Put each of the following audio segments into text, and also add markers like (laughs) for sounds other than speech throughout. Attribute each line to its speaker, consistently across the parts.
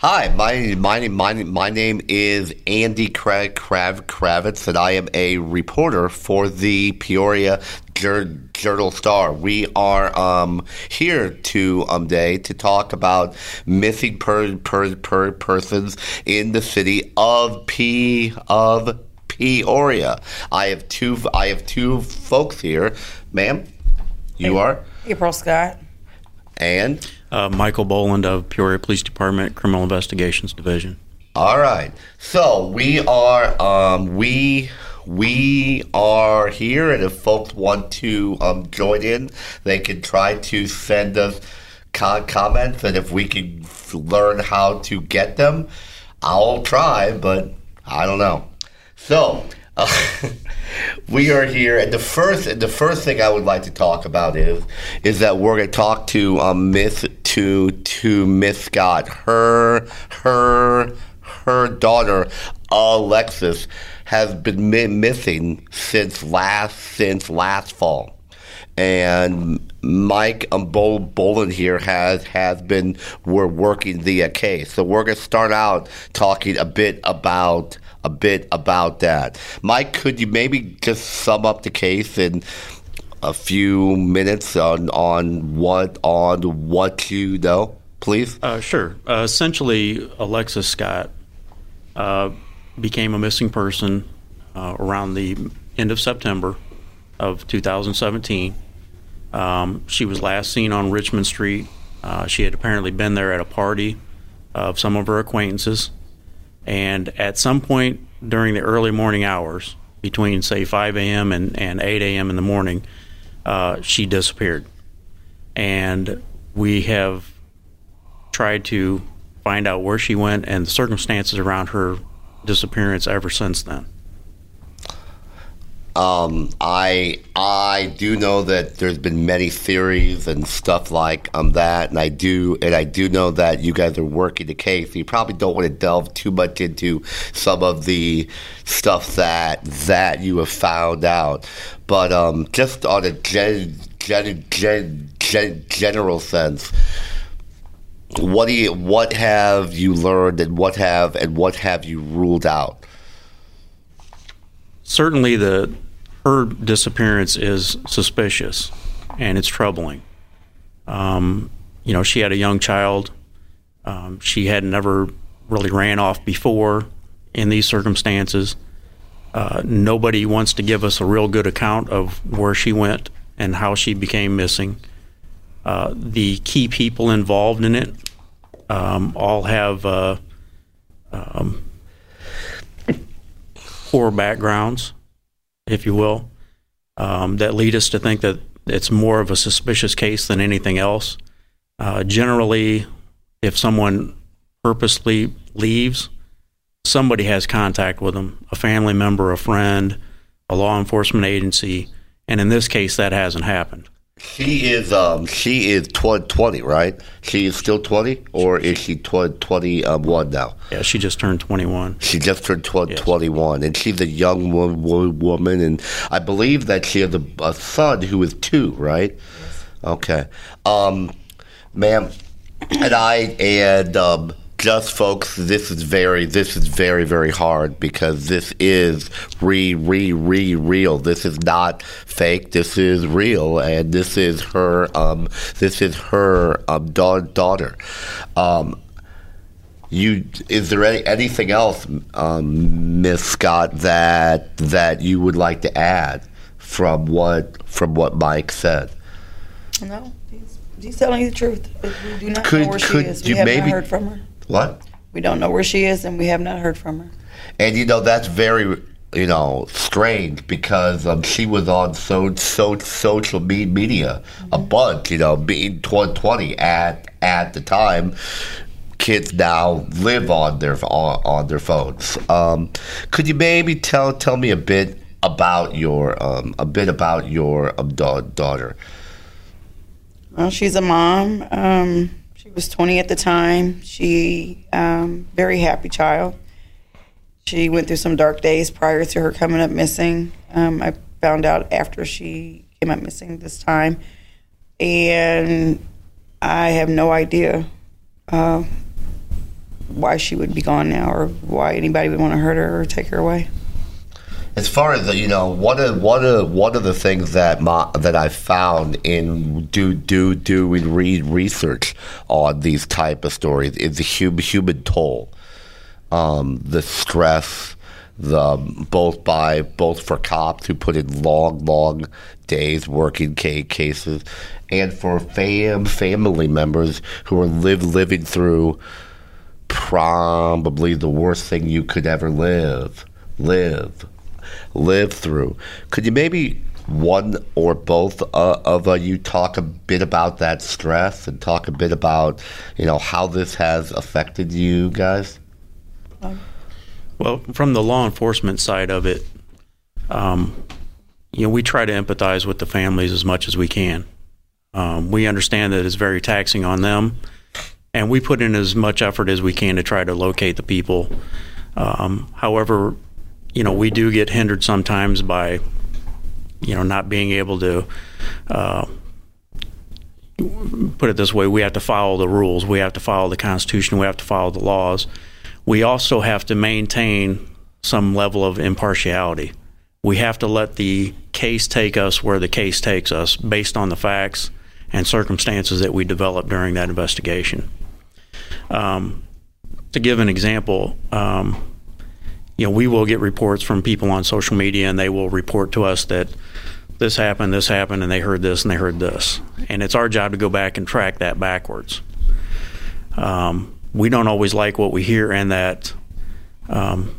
Speaker 1: Hi, my my my my name is Andy Krav, Krav, Kravitz, and I am a reporter for the Peoria Journal Star. We are um, here to um day to talk about missing per, per, per persons in the city of P of Peoria. I have two I have two folks here, ma'am. You are
Speaker 2: April Scott.
Speaker 1: And.
Speaker 3: Uh, Michael Boland of Peoria Police Department Criminal Investigations Division.
Speaker 1: All right. So we are um, we we are here, and if folks want to um, join in, they can try to send us con- comments, and if we can learn how to get them, I'll try, but I don't know. So. Uh, (laughs) we are here, and the first the first thing I would like to talk about is is that we're going to talk to um, Miss to to Miss Scott. Her her her daughter Alexis has been mi- missing since last since last fall, and Mike um, Bol- Boland here has has been we're working the uh, case. So we're going to start out talking a bit about a bit about that. Mike, could you maybe just sum up the case in a few minutes on on what on what you know, please?
Speaker 3: Uh, sure. Uh, essentially, Alexis Scott uh, became a missing person uh, around the end of September of 2017. Um, she was last seen on Richmond Street. Uh, she had apparently been there at a party of some of her acquaintances. And at some point during the early morning hours, between say 5 a.m. and, and 8 a.m. in the morning, uh, she disappeared. And we have tried to find out where she went and the circumstances around her disappearance ever since then.
Speaker 1: Um, I I do know that there's been many theories and stuff like um that, and I do and I do know that you guys are working the case. You probably don't want to delve too much into some of the stuff that that you have found out, but um, just on a gen, gen, gen, gen, general sense, what do you what have you learned and what have and what have you ruled out?
Speaker 3: Certainly, the her disappearance is suspicious and it's troubling. Um, you know, she had a young child. Um, she had never really ran off before in these circumstances. Uh, nobody wants to give us a real good account of where she went and how she became missing. Uh, the key people involved in it um, all have uh, um, poor backgrounds, if you will, um, that lead us to think that it's more of a suspicious case than anything else. Uh, generally, if someone purposely leaves, somebody has contact with them a family member, a friend, a law enforcement agency, and in this case, that hasn't happened.
Speaker 1: She is um she is tw- 20, right? She is still 20 or is she tw- 21 now?
Speaker 3: Yeah, she just turned 21.
Speaker 1: She just turned tw- 21 and she's a young wo- wo- woman and I believe that she has a, a son who is 2, right? Okay. Um ma'am and I and um just folks, this is very, this is very, very hard because this is re, re, re, real. This is not fake. This is real, and this is her, um, this is her um, da- daughter. Um, you, is there any, anything else, um, Miss Scott, that that you would like to add from what from what Mike said?
Speaker 2: No, he's, he's telling you the truth. We do not
Speaker 1: Could-
Speaker 2: know where
Speaker 1: could
Speaker 2: she is. We
Speaker 1: you
Speaker 2: have
Speaker 1: maybe-
Speaker 2: heard from her.
Speaker 1: What?
Speaker 2: We don't know where she is, and we have not heard from her.
Speaker 1: And you know that's very you know strange because um, she was on so so social me- media a bunch. You know, being 2020 at at the time. kids now live on their on, on their phones. Um, could you maybe tell tell me a bit about your um, a bit about your um, da- daughter?
Speaker 2: Well, she's a mom. Um, was 20 at the time. She um, very happy child. She went through some dark days prior to her coming up missing. Um, I found out after she came up missing this time, and I have no idea uh, why she would be gone now, or why anybody would want to hurt her or take her away.
Speaker 1: As far as the, you know, what are one of one of the things that my, that I found in do do doing read research on these type of stories is the human human toll, um, the stress, the both by both for cops who put in long long days working ca- cases, and for fam family members who are live living through probably the worst thing you could ever live live live through. Could you maybe one or both uh, of uh, you talk a bit about that stress and talk a bit about you know how this has affected you guys?
Speaker 3: Well, from the law enforcement side of it, um, you know, we try to empathize with the families as much as we can. Um, we understand that it's very taxing on them, and we put in as much effort as we can to try to locate the people. Um, however, you know, we do get hindered sometimes by, you know, not being able to. Uh, put it this way: we have to follow the rules, we have to follow the Constitution, we have to follow the laws. We also have to maintain some level of impartiality. We have to let the case take us where the case takes us, based on the facts and circumstances that we develop during that investigation. Um, to give an example, um, you know, we will get reports from people on social media and they will report to us that this happened, this happened, and they heard this and they heard this. And it's our job to go back and track that backwards. Um, we don't always like what we hear, and that um,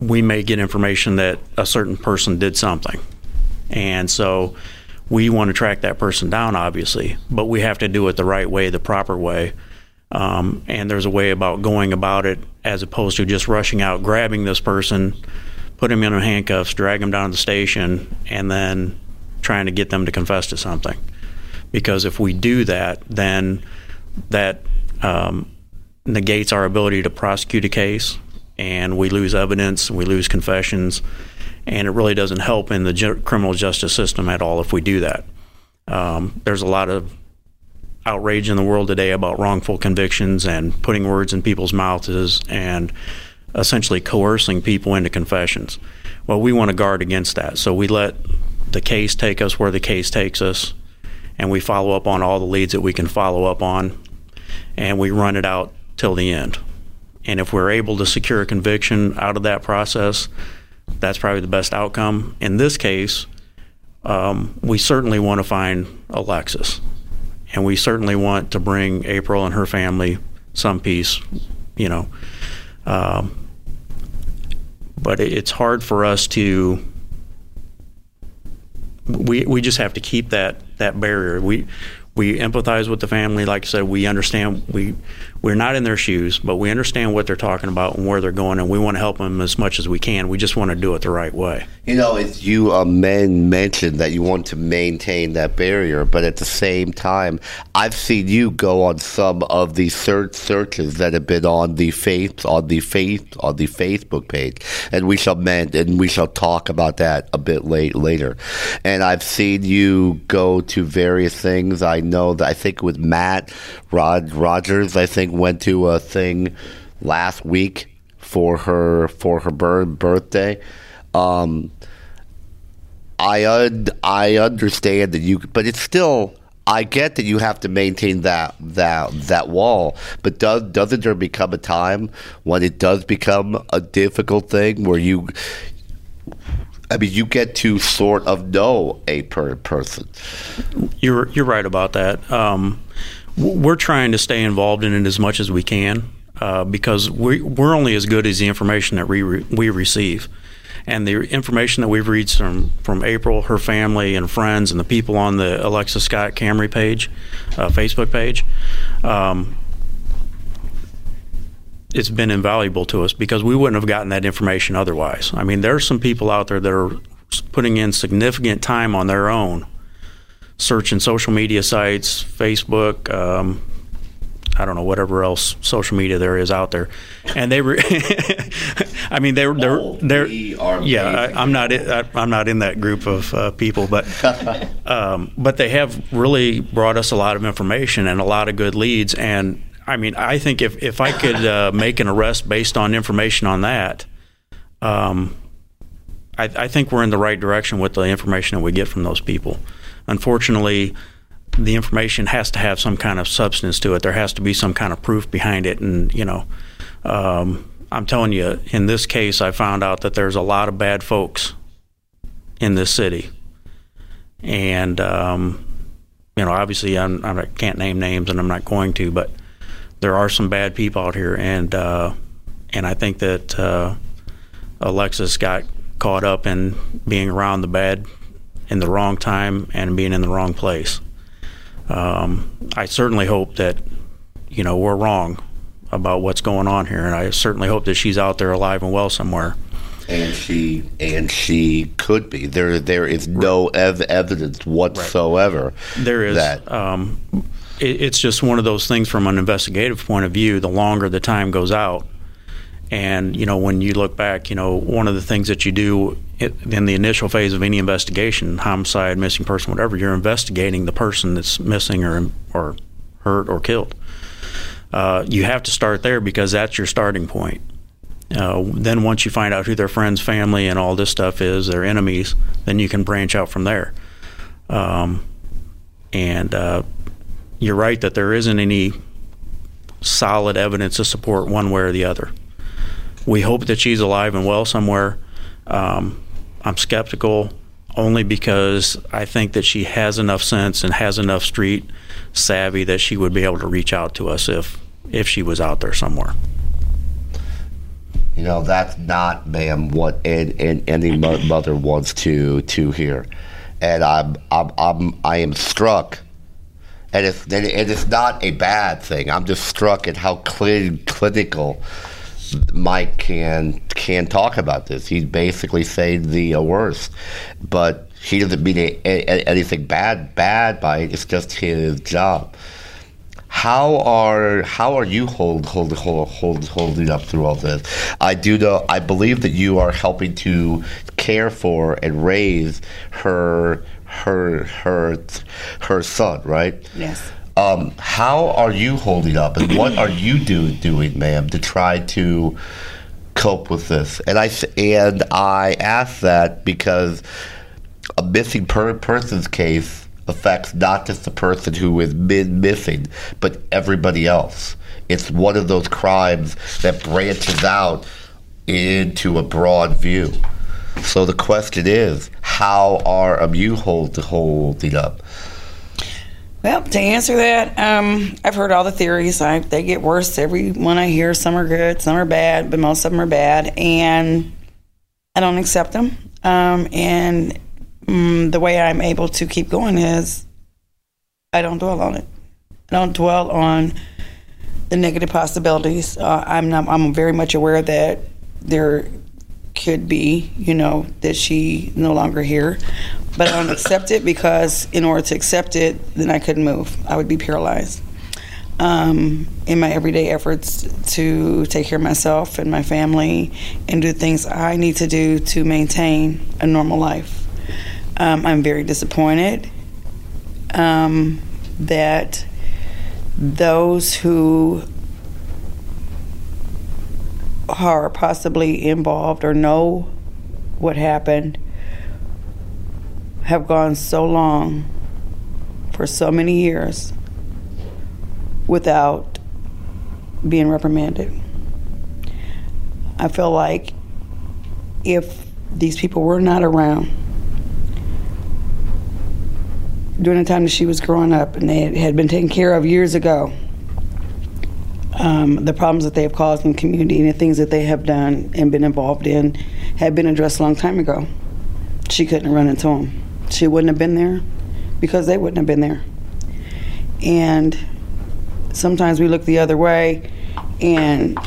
Speaker 3: we may get information that a certain person did something. And so we want to track that person down, obviously, but we have to do it the right way, the proper way. Um, and there's a way about going about it as opposed to just rushing out, grabbing this person, put him in handcuffs, drag him down to the station, and then trying to get them to confess to something. Because if we do that, then that um, negates our ability to prosecute a case, and we lose evidence, we lose confessions, and it really doesn't help in the ju- criminal justice system at all if we do that. Um, there's a lot of outrage in the world today about wrongful convictions and putting words in people's mouths and essentially coercing people into confessions. Well, we want to guard against that. So we let the case take us where the case takes us, and we follow up on all the leads that we can follow up on, and we run it out till the end. And if we're able to secure a conviction out of that process, that's probably the best outcome. In this case, um, we certainly want to find Alexis and we certainly want to bring April and her family some peace, you know. Um, but it's hard for us to. We we just have to keep that that barrier. We we empathize with the family. Like I said, we understand we we're not in their shoes, but we understand what they're talking about and where they're going, and we want to help them as much as we can. We just want to do it the right way.
Speaker 1: You know, it's you uh, men mentioned that you want to maintain that barrier, but at the same time, I've seen you go on some of the search searches that have been on the faith on the faith on the Facebook page, and we shall men and we shall talk about that a bit late later. And I've seen you go to various things. I know that I think with Matt Rod Rogers, I think went to a thing last week for her for her birthday. Um, I un- I understand that you, but it's still. I get that you have to maintain that that that wall, but does doesn't there become a time when it does become a difficult thing where you I mean, you get to sort of know a per person.
Speaker 3: You're you're right about that. Um, we're trying to stay involved in it as much as we can uh, because we we're only as good as the information that we re- we receive. And the information that we've reached from, from April, her family, and friends, and the people on the Alexis Scott Camry page, uh, Facebook page, um, it's been invaluable to us because we wouldn't have gotten that information otherwise. I mean, there's some people out there that are putting in significant time on their own, searching social media sites, Facebook, um, I don't know whatever else social media there is out there, and they were. (laughs) I mean, they're they're they're. Yeah. I, I'm not. in- I, I'm not in that group of uh, people, but (laughs) um, but they have really brought us a lot of information and a lot of good leads. And I mean, I think if if I could uh, make an arrest based on information on that, um, I, I think we're in the right direction with the information that we get from those people. Unfortunately, the information has to have some kind of substance to it. There has to be some kind of proof behind it, and you know, um, I'm telling you, in this case, I found out that there's a lot of bad folks in this city, and um, you know, obviously, I'm, I can't name names, and I'm not going to, but there are some bad people out here, and uh, and I think that uh, Alexis got caught up in being around the bad in the wrong time and being in the wrong place. Um, I certainly hope that you know we're wrong about what's going on here, and I certainly hope that she's out there alive and well somewhere.
Speaker 1: and she and she could be there. There is no ev- evidence whatsoever.
Speaker 3: There is.
Speaker 1: that.
Speaker 3: Um, it, it's just one of those things from an investigative point of view. The longer the time goes out, and you know, when you look back, you know, one of the things that you do in the initial phase of any investigation, homicide, missing person, whatever, you're investigating the person that's missing or or hurt or killed. Uh, you have to start there because that's your starting point. Uh, then once you find out who their friends, family, and all this stuff is, their enemies, then you can branch out from there. Um, and uh, you're right that there isn't any solid evidence to support one way or the other. We hope that she's alive and well somewhere. Um, I'm skeptical only because I think that she has enough sense and has enough street savvy that she would be able to reach out to us if if she was out there somewhere.
Speaker 1: You know, that's not, ma'am, what an, an, any mother wants to to hear, and I'm I'm, I'm I am struck, and it's and it's not a bad thing. I'm just struck at how cli- clinical Mike can can talk about this. He's basically saying the uh, worst, but he doesn't mean a, a, anything bad bad by it. It's just his job. How are how are you hold hold hold hold holding up through all this? I do know. I believe that you are helping to care for and raise her her her her son, right?
Speaker 2: Yes.
Speaker 1: Um, how are you holding up, and what are you do, doing, ma'am, to try to cope with this? And I and I ask that because a missing per- persons case affects not just the person who has been missing, but everybody else. It's one of those crimes that branches out into a broad view. So the question is, how are you hold, holding up?
Speaker 2: Well, to answer that, um, I've heard all the theories. I, they get worse every one I hear. Some are good, some are bad, but most of them are bad, and I don't accept them. Um, and mm, the way I'm able to keep going is I don't dwell on it. I don't dwell on the negative possibilities. Uh, I'm not. I'm very much aware that there could be, you know, that she no longer here, but I don't accept it because in order to accept it, then I couldn't move. I would be paralyzed. Um, in my everyday efforts to take care of myself and my family and do things I need to do to maintain a normal life. Um, I'm very disappointed um, that those who are possibly involved or know what happened have gone so long for so many years without being reprimanded. I feel like if these people were not around during the time that she was growing up and they had been taken care of years ago, um, the problems that they have caused in the community and the things that they have done and been involved in had been addressed a long time ago. She couldn't run into them. She wouldn't have been there because they wouldn't have been there. And sometimes we look the other way and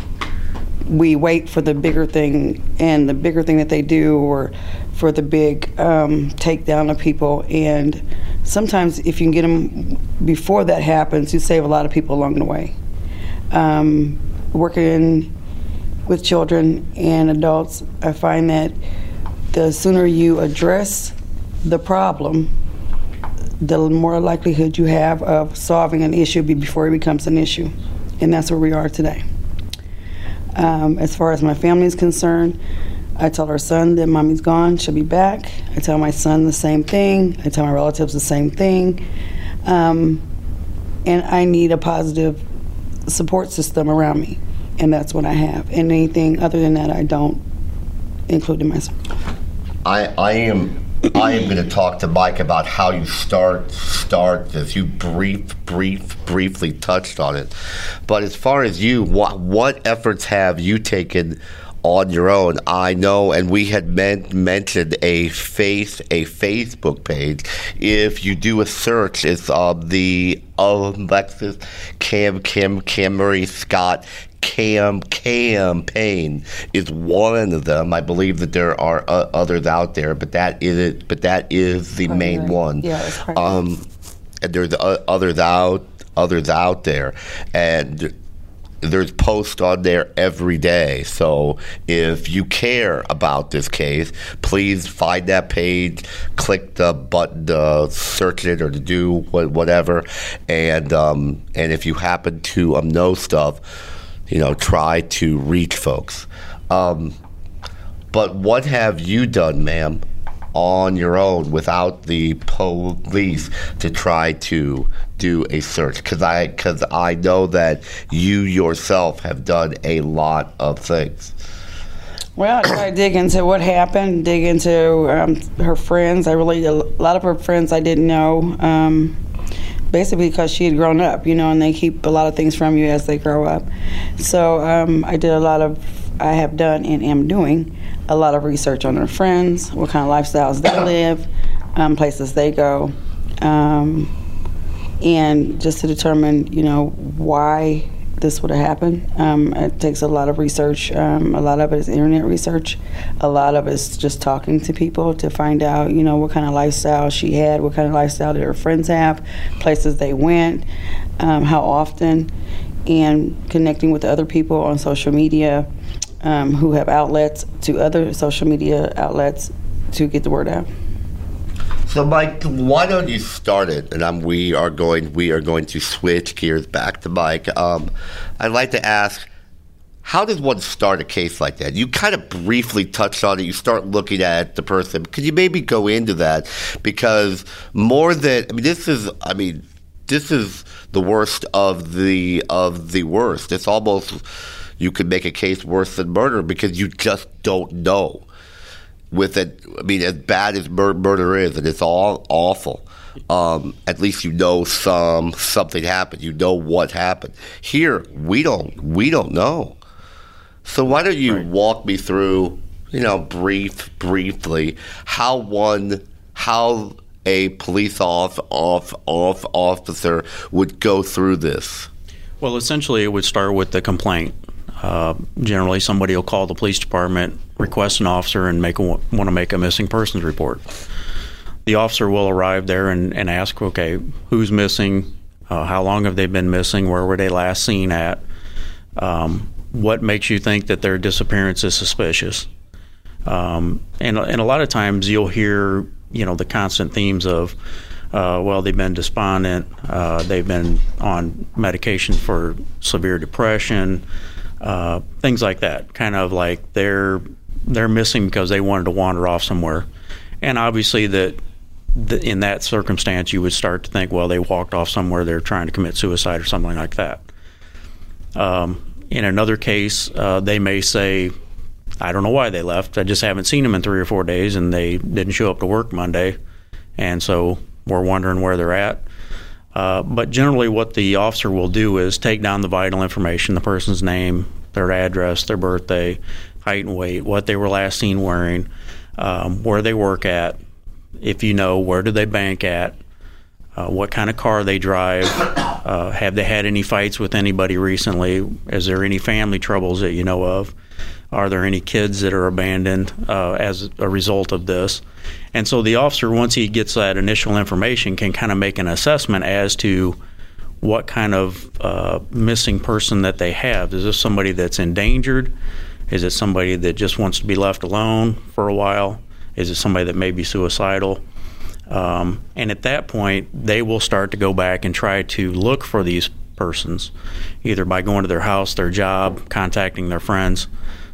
Speaker 2: we wait for the bigger thing and the bigger thing that they do or for the big um, takedown of people and sometimes if you can get them before that happens you save a lot of people along the way um, working with children and adults i find that the sooner you address the problem the more likelihood you have of solving an issue before it becomes an issue and that's where we are today um, as far as my family is concerned, I tell our son that mommy's gone, she'll be back. I tell my son the same thing. I tell my relatives the same thing. Um, and I need a positive support system around me, and that's what I have. And anything other than that, I don't include in my circle.
Speaker 1: I, I am I am going to talk to Mike about how you start start this. You brief, brief, briefly touched on it, but as far as you, what what efforts have you taken on your own? I know, and we had meant, mentioned a face a Facebook page. If you do a search, it's um, the Alexis Cam Cam Camry Scott cam campaign is one of them. I believe that there are uh, others out there, but that is it. But that is the main one.
Speaker 2: Yeah, it's part
Speaker 1: um, and there's uh, others out others out there, and there's posts on there every day. So if you care about this case, please find that page, click the button to search it or to do whatever, and um, and if you happen to um, know stuff you know, try to reach folks. Um, but what have you done, ma'am, on your own without the police to try to do a search? Because I, cause I know that you yourself have done a lot of things.
Speaker 2: Well, I to dig into what happened, dig into um, her friends. I really, a lot of her friends I didn't know. Um, basically because she had grown up, you know, and they keep a lot of things from you as they grow up. So um, I did a lot of, I have done and am doing a lot of research on her friends, what kind of lifestyles they (coughs) live, um, places they go, um, and just to determine, you know, why this would have happened. Um, it takes a lot of research. Um, a lot of it is internet research. A lot of it is just talking to people to find out, you know, what kind of lifestyle she had, what kind of lifestyle did her friends have, places they went, um, how often, and connecting with other people on social media um, who have outlets to other social media outlets to get the word out.
Speaker 1: So, Mike, why don't you start it? And we are going we are going to switch gears back to Mike. Um, I'd like to ask, how does one start a case like that? You kind of briefly touched on it. You start looking at the person. Could you maybe go into that? Because more than I mean, this is I mean, this is the worst of the of the worst. It's almost you could make a case worse than murder because you just don't know with it. I mean, as bad as mur- murder is, and it's all awful. Um, at least you know some something happened. You know what happened. Here, we don't. We don't know. So why don't you right. walk me through, you know, brief, briefly, how one, how a police off, off, off officer would go through this?
Speaker 3: Well, essentially, it would start with the complaint. Uh, generally, somebody will call the police department, request an officer, and make want to make a missing persons report. The officer will arrive there and, and ask, okay, who's missing? Uh, how long have they been missing? Where were they last seen at? Um, what makes you think that their disappearance is suspicious? Um, and, and a lot of times you'll hear, you know, the constant themes of, uh, well, they've been despondent, uh, they've been on medication for severe depression, uh, things like that. Kind of like they're they're missing because they wanted to wander off somewhere, and obviously that. In that circumstance, you would start to think, well, they walked off somewhere, they're trying to commit suicide or something like that. Um, in another case, uh, they may say, I don't know why they left. I just haven't seen them in three or four days, and they didn't show up to work Monday, and so we're wondering where they're at. Uh, but generally, what the officer will do is take down the vital information the person's name, their address, their birthday, height and weight, what they were last seen wearing, um, where they work at, if you know, where do they bank at, uh, what kind of car they drive, (coughs) uh, have they had any fights with anybody recently, is there any family troubles that you know of, are there any kids that are abandoned uh, as a result of this, and so the officer once he gets that initial information can kind of make an assessment as to what kind of uh, missing person that they have. Is this somebody that's endangered? Is it somebody that just wants to be left alone for a while? Is it somebody that may be suicidal? Um, and at that point, they will start to go back and try to look for these persons, either by going to their house, their job, contacting their friends,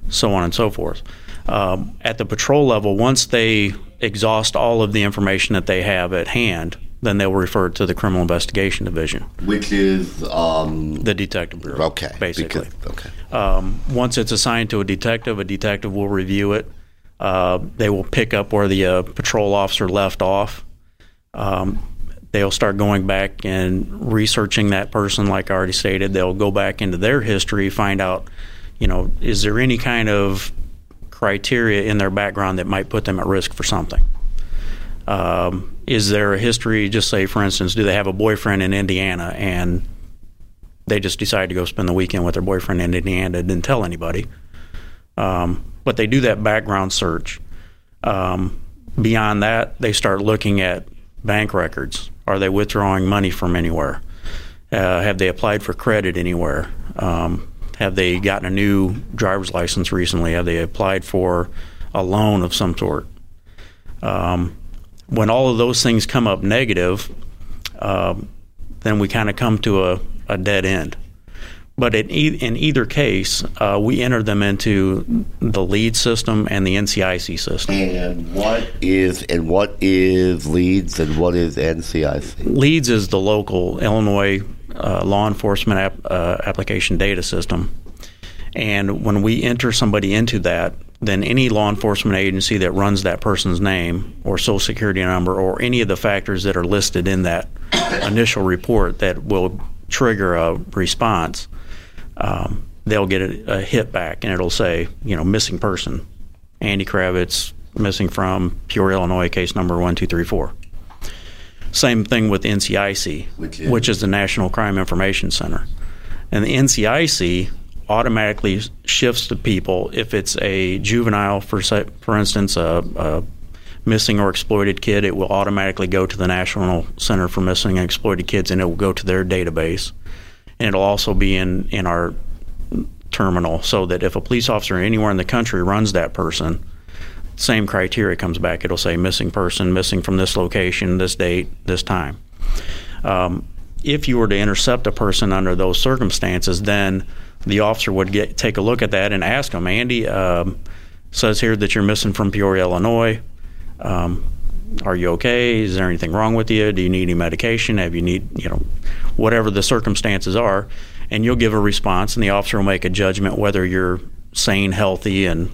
Speaker 3: so on and so forth. Um, at the patrol level, once they exhaust all of the information that they have at hand, then they'll refer it to the Criminal Investigation Division,
Speaker 1: Which is um,
Speaker 3: the Detective Bureau.
Speaker 1: okay.
Speaker 3: basically.
Speaker 1: because- okay.
Speaker 3: Um, once it's assigned to a detective, a detective will review it. Uh, they will pick up where the uh, patrol officer left off. Um, they'll start going back and researching that person, like I already stated. They'll go back into their history, find out, you know, is there any kind of criteria in their background that might put them at risk for something? Um, is there a history, just say, for instance, do they have a boyfriend in Indiana and they just decided to go spend the weekend with their boyfriend in Indiana, and didn't tell anybody? Um, but they do that background search. Um, beyond that, they start looking at bank records. Are they withdrawing money from anywhere? Uh, have they applied for credit anywhere? Um, have they gotten a new driver's license recently? Have they applied for a loan of some sort? Um, when all of those things come up negative, um, then we kind of come to a, a dead end. But in, e- in either case, uh, we enter them into the lead system and the NCIC system.
Speaker 1: And what is and what is leads and what is NCIC?
Speaker 3: Leads is the local Illinois uh, law enforcement uh, application data system. And when we enter somebody into that, then any law enforcement agency that runs that person's name or social security number or any of the factors that are listed in that (coughs) initial report that will trigger a response, um, they'll get a, a hit back and it'll say, you know, missing person, Andy Kravitz, missing from Peoria, Illinois, case number 1234. Same thing with NCIC,
Speaker 1: Which is?
Speaker 3: which is the National Crime Information Center. And the NCIC automatically shifts to people if it's a juvenile, for for instance, a, a missing or exploited kid, it will automatically go to the National Center for Missing and Exploited Kids, and it will go to their database. And it'll also be in in our terminal, so that if a police officer anywhere in the country runs that person, same criteria comes back. It'll say missing person, missing from this location, this date, this time. Um, if you were to intercept a person under those circumstances, then the officer would get take a look at that and ask them, Andy, um, says here that you're missing from Peoria, Illinois. Um, are you okay? Is there anything wrong with you? Do you need any medication? Have you need you know whatever the circumstances are, and you'll give a response, and the officer will make a judgment whether you're sane, healthy, and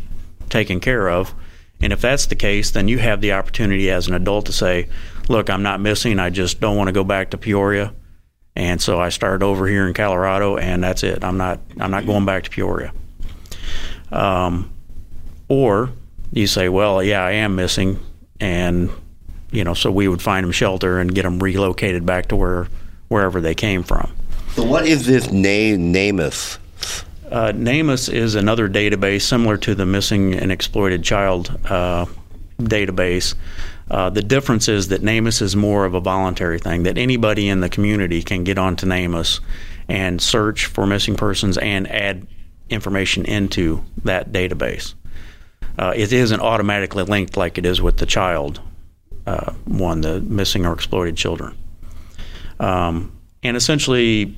Speaker 3: taken care of. And if that's the case, then you have the opportunity as an adult to say, "Look, I'm not missing. I just don't want to go back to Peoria." and so I started over here in Colorado, and that's it. I'm not I'm not going back to Peoria. Um, or you say, well, yeah, I am missing, and you know, so we would find them shelter and get them relocated back to where wherever they came from.
Speaker 1: So what is this name NamUs?
Speaker 3: Uh, NamUs is another database similar to the missing and exploited child uh, database. Uh, the difference is that NamUs is more of a voluntary thing, that anybody in the community can get onto NamUs and search for missing persons and add information into that database. Uh, it isn't automatically linked like it is with the child uh, one, the missing or exploited children. Um, and essentially,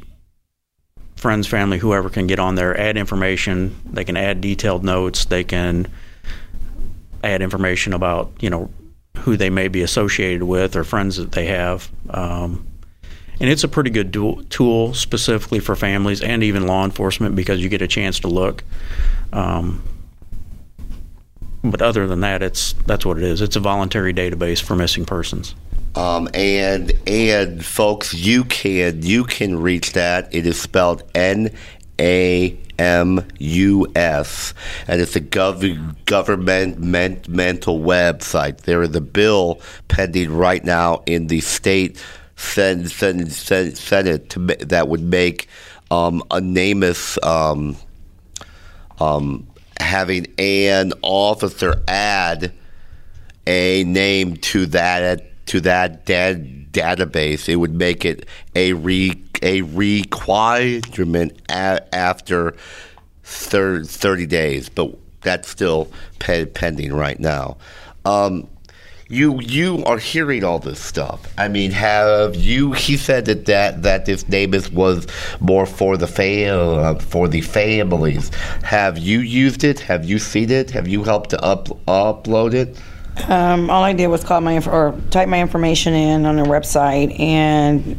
Speaker 3: friends, family, whoever can get on there, add information. They can add detailed notes. They can add information about you know who they may be associated with or friends that they have. Um, and it's a pretty good tool specifically for families and even law enforcement because you get a chance to look. Um, but other than that, it's that's what it is. It's a voluntary database for missing persons.
Speaker 1: Um, and and folks, you can you can reach that. It is spelled N A M U S, and it's a gov- government men- mental website. There is a bill pending right now in the state send send, send it to that would make um, a NamUs um, um, having an officer add a name to that to that da- database. It would make it a re a requirement a- after thir- thirty days, but that's still pe- pending right now. Um, you you are hearing all this stuff. I mean, have you? He said that that, that this NamUs was more for the uh, for the families. Have you used it? Have you seen it? Have you helped to up upload it?
Speaker 2: Um, all I did was call my inf- or type my information in on their website, and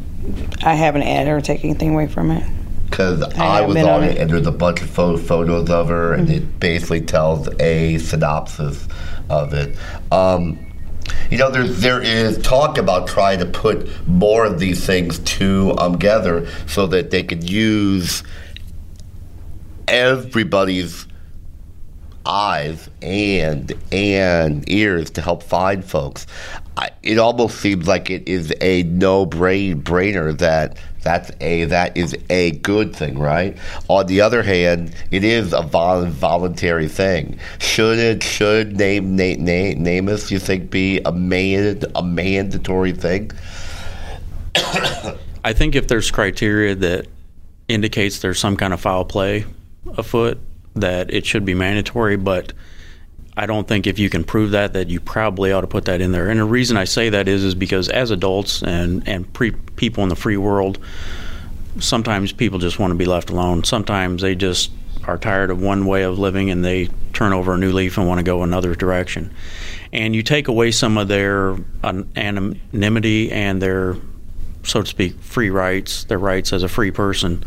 Speaker 2: I haven't added or taken anything away from it.
Speaker 1: Because I,
Speaker 2: haven't
Speaker 1: was on
Speaker 2: on
Speaker 1: it,
Speaker 2: it.
Speaker 1: and there's a bunch of pho- photos of her, and it basically tells a synopsis of it. Um, you know, there's there is talk about trying to put more of these things to um, together so that they could use everybody's eyes and and ears to help find folks. I, it almost seems like it is a no brain brainer that that's a that is a good thing, right? On the other hand, it is a vol- voluntary thing. Should it should name name name NamUs you think be a man a mandatory thing? (coughs)
Speaker 3: I think if there's criteria that indicates there's some kind of foul play afoot, that it should be mandatory. But I don't think if you can prove that, that you probably ought to put that in there. And the reason I say that is, is because as adults and and pre- people in the free world, sometimes people just want to be left alone. Sometimes they just are tired of one way of living and they turn over a new leaf and want to go another direction. And you take away some of their anonymity and their, so to speak, free rights, their rights as a free person.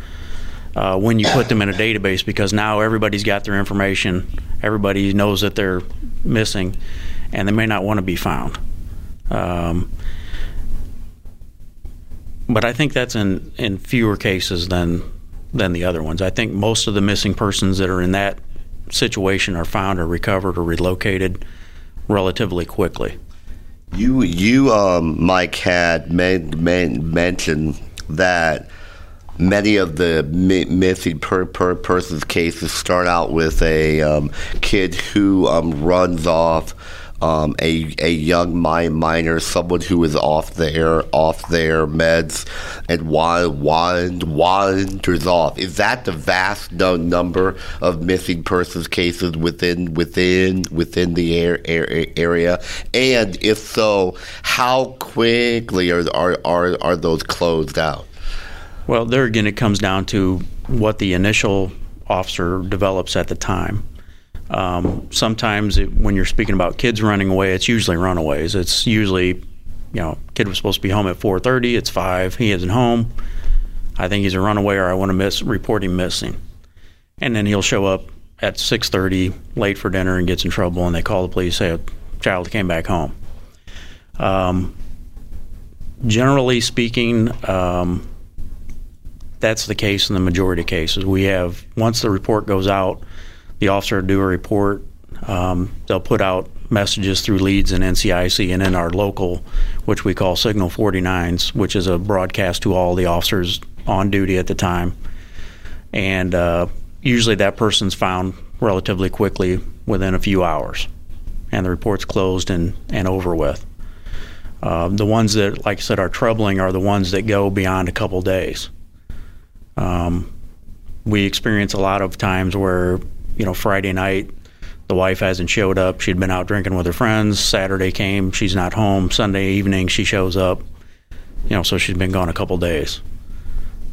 Speaker 3: Uh, when you put them in a database, because now everybody's got their information, everybody knows that they're missing, and they may not want to be found. Um, but I think that's in, in fewer cases than than the other ones. I think most of the missing persons that are in that situation are found or recovered or relocated relatively quickly.
Speaker 1: You, you, um, Mike had men, men, mentioned that many of the mi- missing per, per persons cases start out with a um, kid who um, runs off. Um, a a young mi- minor, someone who is off their off their meds, and wind, wind, wanders off. Is that the vast number of missing persons cases within within within the air, air, area? And if so, how quickly are are are, are those closed out?
Speaker 3: Well, there again, it comes down to what the initial officer develops at the time. Um, sometimes, it, when you're speaking about kids running away, it's usually runaways. It's usually, you know, kid was supposed to be home at 4:30. It's five. He isn't home. I think he's a runaway, or I want to miss report him missing. And then he'll show up at 6:30, late for dinner, and gets in trouble. And they call the police, say a child came back home. Um, generally speaking, um, that's the case in the majority of cases. We have once the report goes out, the officer will do a report. Um, they'll put out messages through leads and NCIC, and in our local, which we call Signal 49s, which is a broadcast to all the officers on duty at the time. And uh, usually that person's found relatively quickly within a few hours, and the report's closed and, and over with. Uh, the ones that, like I said, are troubling are the ones that go beyond a couple days. Um, we experience a lot of times where, you know, Friday night, the wife hasn't showed up. She'd been out drinking with her friends. Saturday came, she's not home. Sunday evening, she shows up. You know, so she's been gone a couple days.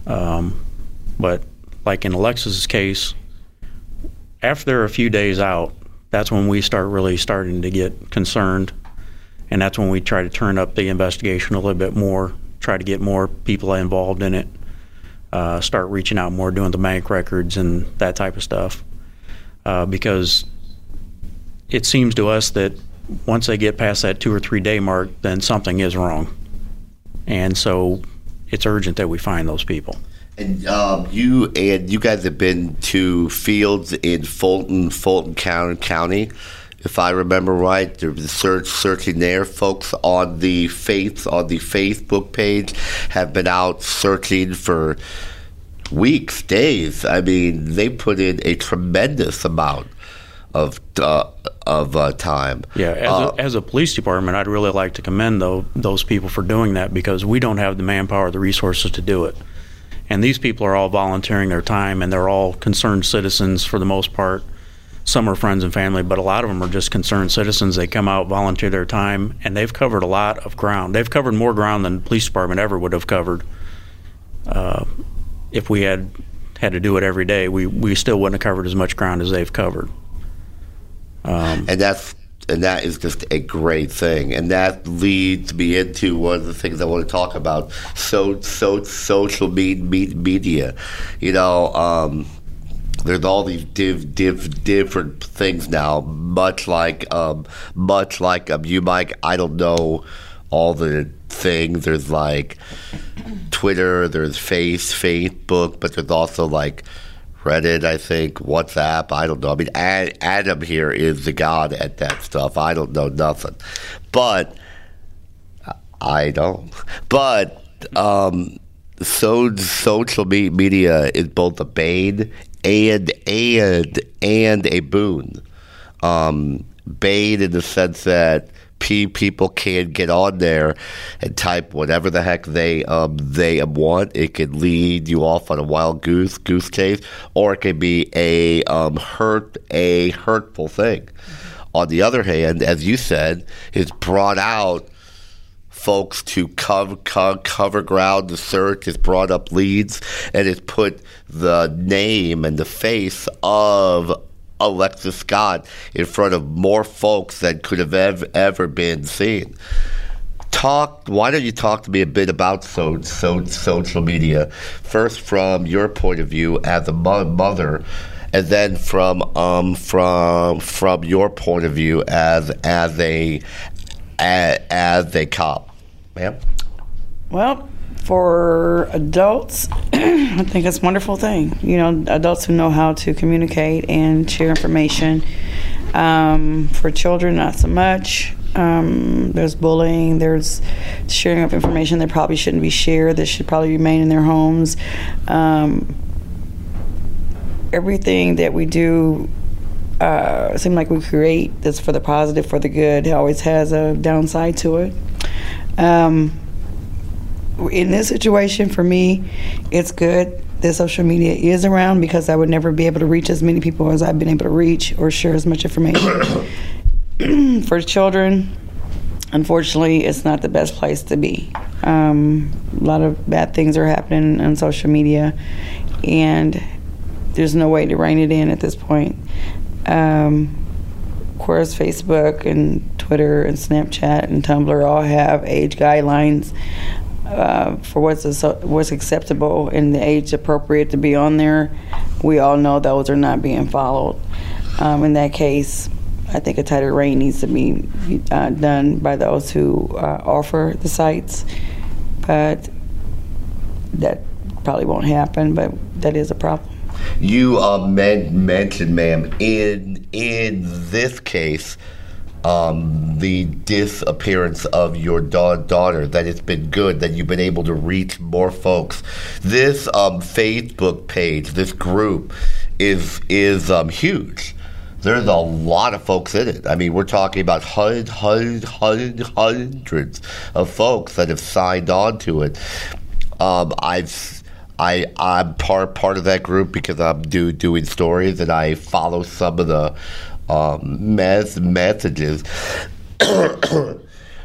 Speaker 3: Um, but like in Alexis's case, after a few days out, that's when we start really starting to get concerned, and that's when we try to turn up the investigation a little bit more, try to get more people involved in it uh, start reaching out more, doing the bank records and that type of stuff. Uh, because it seems to us that once they get past that two or three day mark, then something is wrong. And so it's urgent that we find those people.
Speaker 1: And um, you and you guys have been to fields in Fulton, Fulton County. If I remember right. Was search searching there. Folks on the faith on the Facebook page have been out searching for weeks, days. I mean, they put in a tremendous amount of uh, of uh, time.
Speaker 3: Yeah, as,
Speaker 1: Uh,
Speaker 3: a, as a police department, I'd really like to commend though those people for doing that because we don't have the manpower, the resources to do it. And these people are all volunteering their time, and they're all concerned citizens for the most part. Some are friends and family, but a lot of them are just concerned citizens. They come out, volunteer their time, and they've covered a lot of ground. They've covered more ground than the police department ever would have covered. Uh, if we had had to do it every day, we, we still wouldn't have covered as much ground as they've covered. Um,
Speaker 1: and that's and that is just a great thing, and that leads me into one of the things I want to talk about. So, so social me- me- media, you know, um, there's all these div, div, different things now. Much like, um, much like um, you, Mike. I don't know all the things. There's like Twitter, there's Face, Facebook, but there's also like Reddit, I think, WhatsApp. I don't know. I mean, Ad, Adam here is the god at that stuff. I don't know nothing, but I don't. But um, so social media is both a bane and and and a boon. Um, bane in the sense that P people can get on there and type whatever the heck they um, they want. It could lead you off on a wild goose goose chase, or it could be a um, hurt a hurtful thing. On the other hand, as you said, it's brought out folks to cover, cover, cover ground the search. has brought up leads and it's put the name and the face of Alexis Scott in front of more folks than could have ever, ever been seen. Talk. Why don't you talk to me a bit about so, so social media? First, from your point of view as a mo- mother, and then from um, from from your point of view as as a as, as a cop, ma'am.
Speaker 2: Well, for adults, (clears throat) I think it's a wonderful thing. You know, adults who know how to communicate and share information. Um, for children, not so much. Um, there's bullying. There's sharing of information that probably shouldn't be shared. That should probably remain in their homes. Um, everything that we do uh, seem like we create that's for the positive, for the good. It always has a downside to it. Um, in this situation, for me, it's good that social media is around because I would never be able to reach as many people as I've been able to reach or share as much information. (coughs) for children, unfortunately, it's not the best place to be. Um, a lot of bad things are happening on social media, and there's no way to rein it in at this point. Um, of course, Facebook and Twitter and Snapchat and Tumblr all have age guidelines uh, for what's what's acceptable and the age appropriate to be on there. We all know those are not being followed. Um, in that case, I think a tighter rein needs to be uh, done by those who uh, offer the sites, but that probably won't happen. But that is a problem.
Speaker 1: You uh, men- mentioned, ma'am, in in this case, um, the disappearance of your da- daughter. That it's been good that you've been able to reach more folks. This um, Facebook page, this group, is is um, huge. There's a lot of folks in it. I mean, we're talking about hundred, hundred, hundred, hundreds of folks that have signed on to it. Um, I've I I'm part part of that group because I'm do doing stories and I follow some of the um, mes- messages. (coughs)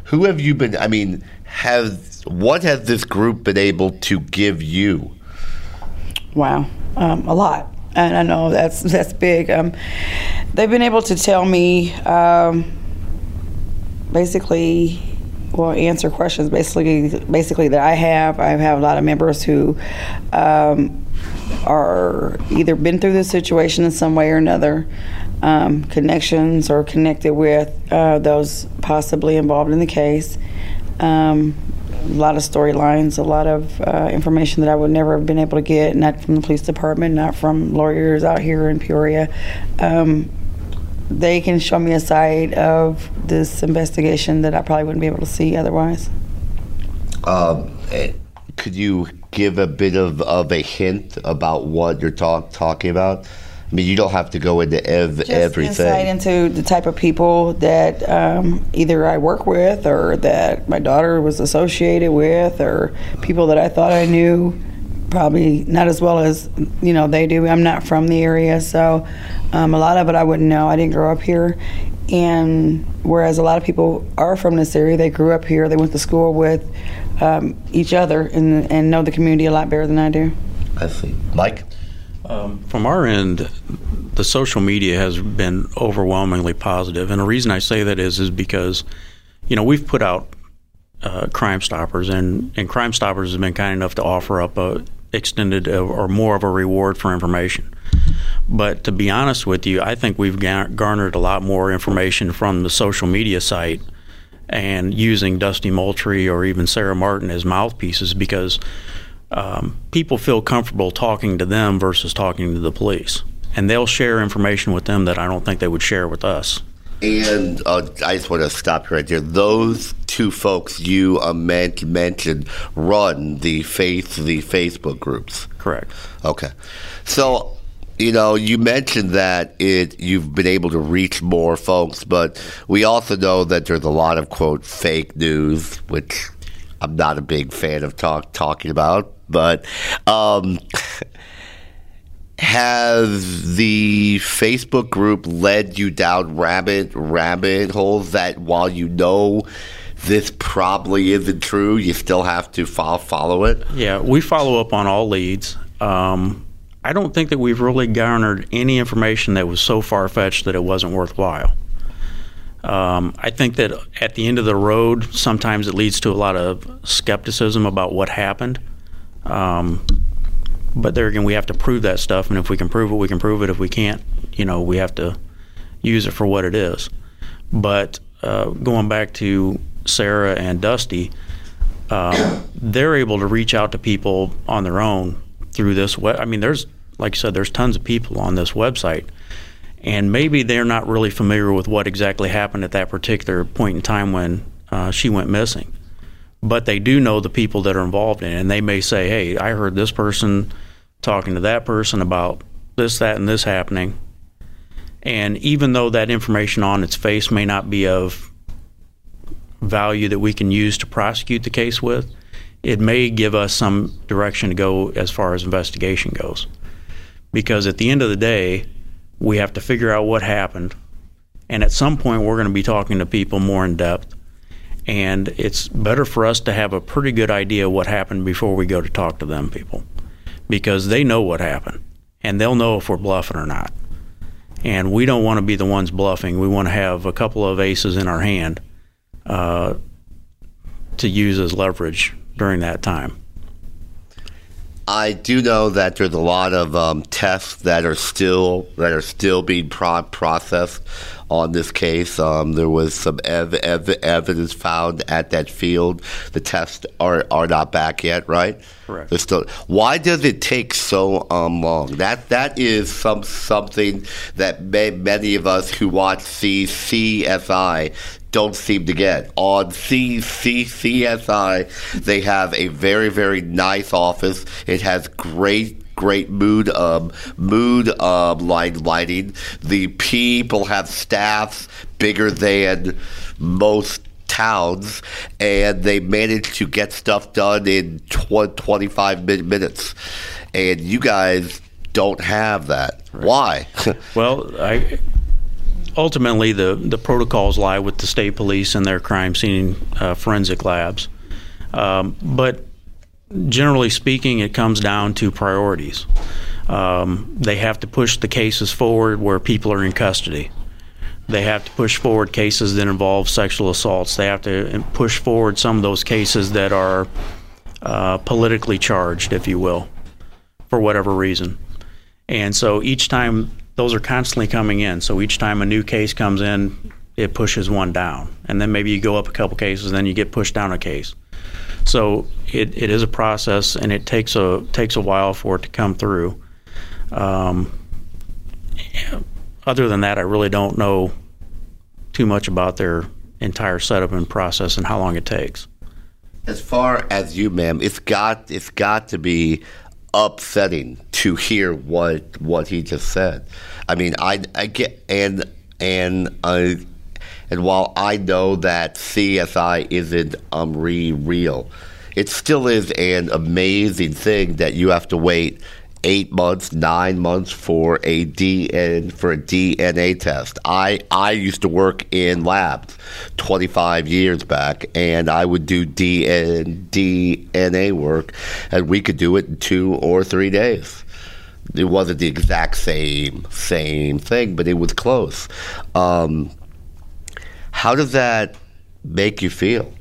Speaker 1: Who have you been? I mean, has what has this group been able to give you?
Speaker 2: Wow, um, a lot, and I know that's that's big. Um, they've been able to tell me um, basically well answer questions basically basically that I have. I have a lot of members who um, are either been through this situation in some way or another, um, connections or connected with uh, those possibly involved in the case. Um, a lot of storylines, a lot of uh, information that I would never have been able to get, not from the police department, not from lawyers out here in Peoria. Um, they can show me a side of this investigation that I probably wouldn't be able to see otherwise.
Speaker 1: Um, eh, could you give a bit of, of a hint about what you're talk, talking about? I mean, you don't have to go into ev-
Speaker 2: Just
Speaker 1: everything.
Speaker 2: insight into the type of people that um, either I work with or that my daughter was associated with or people that I thought I knew. Probably not as well as you know they do. I'm not from the area, so um, a lot of it I wouldn't know. I didn't grow up here, and whereas a lot of people are from this area, they grew up here. They went to school with um, each other and, and know the community a lot better than I do.
Speaker 1: I see. Mike?
Speaker 3: Um, from our end, the social media has been overwhelmingly positive. positive, and the reason I say that is is because, you know, we've put out uh, Crime Stoppers, and and Crime Stoppers has been kind enough to offer up a extended uh, or more of a reward for information. But to be honest with you, I think we've garnered a lot more information from the social media site and using Dusty Moultrie or even Sarah Martin as mouthpieces because um, people feel comfortable talking to them versus talking to the police. And they'll share information with them that I don't think they would share with us.
Speaker 1: And uh, I just want to stop you right there. Those two folks you uh, meant, mentioned run the faith the Facebook groups.
Speaker 3: Correct.
Speaker 1: Okay, so you know you mentioned that it you've been able to reach more folks, but we also know that there's a lot of quote fake news, which I'm not a big fan of talk talking about, but. Um, (laughs) has the Facebook group led you down rabbit rabbit holes that while you know this probably isn't true, you still have to follow, follow it?
Speaker 3: Yeah, we follow up on all leads. Um, I don't think that we've really garnered any information that was so far fetched that it wasn't worthwhile. Um, I think that at the end of the road, sometimes it leads to a lot of skepticism about what happened. Um, but there again, we have to prove that stuff, and if we can prove it, we can prove it. If we can't, you know, we have to use it for what it is. But uh, going back to Sarah and Dusty, uh, they're able to reach out to people on their own through this web. I mean, there's like I said, there's tons of people on this website, and maybe they're not really familiar with what exactly happened at that particular point in time when uh, she went missing but they do know the people that are involved in it. And they may say, hey, I heard this person talking to that person about this, that, and this happening. And even though that information on its face may not be of value that we can use to prosecute the case with, it may give us some direction to go as far as investigation goes. Because at the end of the day, we have to figure out what happened. And at some point, we're going to be talking to people more in depth and it's better for us to have a pretty good idea what happened before we go to talk to them people because they know what happened and they'll know if we're bluffing or not. And we don't want to be the ones bluffing. We want to have a couple of aces in our hand uh, to use as leverage during that time.
Speaker 1: I do know that there's a lot of um, tests that are still that are still being pro- processed on this case. Um, there was some ev- ev- evidence found at that field. The tests are are not back yet, right?
Speaker 3: Correct.
Speaker 1: They're Still, why does it take so um, long? That that is some something that may, many of us who watch CCSI don't seem to get. On CCSI, they have a very, very nice office. It has great great mood um, mood um, light, lighting. The people have staffs bigger than most towns, and they manage to get stuff done in tw- 25 minutes. And you guys don't have that. Right. Why? (laughs)
Speaker 3: well, I ultimately the the protocols lie with the state police and their crime scene uh, forensic labs. Um, but generally speaking, it comes down to priorities. Um, they have to push the cases forward where people are in custody. They have to push forward cases that involve sexual assaults. They have to push forward some of those cases that are uh, politically charged, if you will, for whatever reason. And so each time those are constantly coming in. So each time a new case comes in, it pushes one down. And then maybe you go up a couple cases, then you get pushed down a case. So it, it is a process, and it takes a takes a while for it to come through. Um, other than that, I really don't know too much about their entire setup and process and how long it takes.
Speaker 1: As far as you, ma'am, it's got it's got to be upsetting to hear what what he just said. I mean, I, I get and and uh, and while I know that CSI isn't um re- real, it still is an amazing thing that you have to wait eight months, nine months for a DN for a DNA test. I I used to work in labs 25 years back, and I would do DN, DNA work, and we could do it in two or three days. It wasn't the exact same same thing, but it was close. Um, how does that make you feel?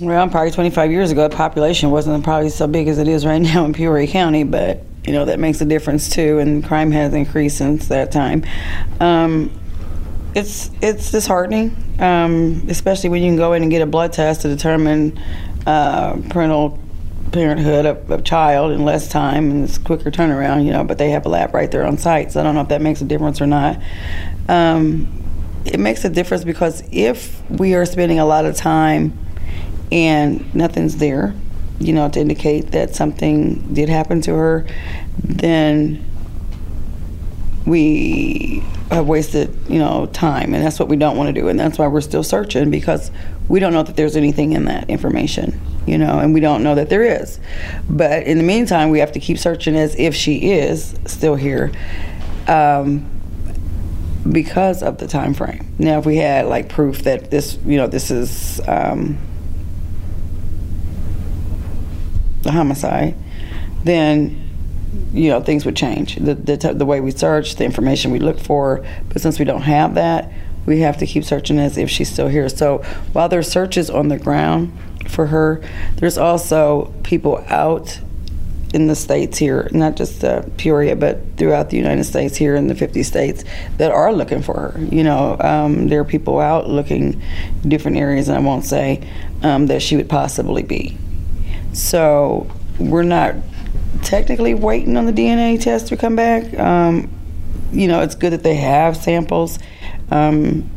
Speaker 2: Well, probably 25 years ago, the population wasn't probably so big as it is right (laughs) now in Peoria County, but you know that makes a difference too, and crime has increased since that time. Um, it's it's disheartening, um, especially when you can go in and get a blood test to determine uh, parental parenthood of a child in less time and it's quicker turnaround, you know. But they have a lab right there on site, so I don't know if that makes a difference or not. Um, it makes a difference because if we are spending a lot of time and nothing's there, you know, to indicate that something did happen to her, then we have wasted, you know, time, and that's what we don't want to do, and that's why we're still searching because we don't know that there's anything in that information, you know, and we don't know that there is. But in the meantime, we have to keep searching as if she is still here. Um, because of the time frame. Now, if we had like proof that this, you know, this is um, a homicide, then you know things would change. The the, the way we search, the information we look for. But since we don't have that, we have to keep searching as if she's still here. So while there's searches on the ground for her, there's also people out in the states here, not just uh, Peoria, but throughout the United States here in the 50 states that are looking for her. You know, um, there are people out looking different areas, and I won't say um, that she would possibly be. So we're not technically waiting on the DNA test to come back. Um, you know, it's good that they have samples, um,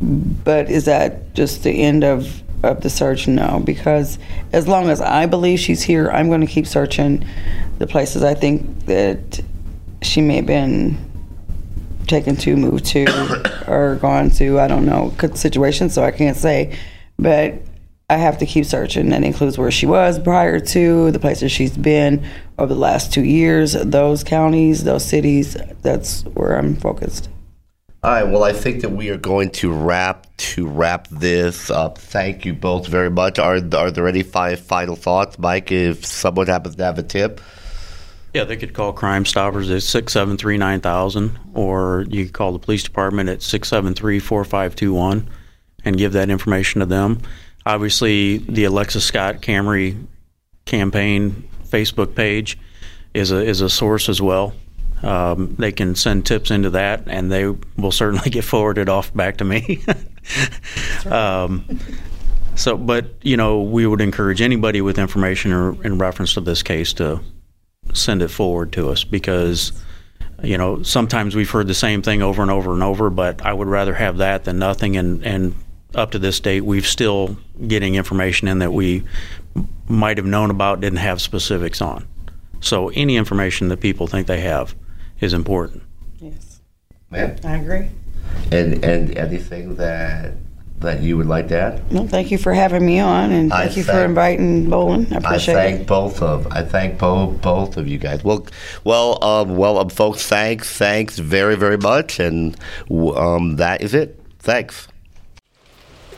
Speaker 2: but is that just the end of of the search? No, because as long as I believe she's here, I'm going to keep searching the places I think that she may have been taken to, moved to, (coughs) or gone to. I don't know situation, so I can't say, but I have to keep searching. That includes where she was prior to, the places she's been over the last two years, those counties, those cities. That's where I'm focused.
Speaker 1: All right. Well, I think that we are going to wrap to wrap this up. Thank you both very much. Are are there any five final thoughts, Mike? If someone happens to have a tip,
Speaker 3: Yeah, they could call Crime Stoppers at 673 9000, or you could call the police department at 673 4521 and give that information to them. Obviously, the Alexis Scott Camry campaign Facebook page is a, is a source as well. Um, they can send tips into that, and they will certainly (laughs) get forwarded off back to me. (laughs) um, so, but you know, we would encourage anybody with information or in reference to this case to send it forward to us because you know sometimes we've heard the same thing over and over and over but i would rather have that than nothing and and up to this date we've still getting information in that we might have known about didn't have specifics on so any information that people think they have is important
Speaker 2: Yes,
Speaker 1: man,
Speaker 2: I agree.
Speaker 1: and and anything that that you would like to add?
Speaker 2: Well, thank you for having me on, and
Speaker 1: I
Speaker 2: thank you for inviting Bolin. I appreciate it.
Speaker 1: I
Speaker 2: appreciate
Speaker 1: thank
Speaker 2: it.
Speaker 1: both of I thank both both of you guys. Well, well, um, well, um, folks, thanks, thanks very very much, and um, that is it. Thanks.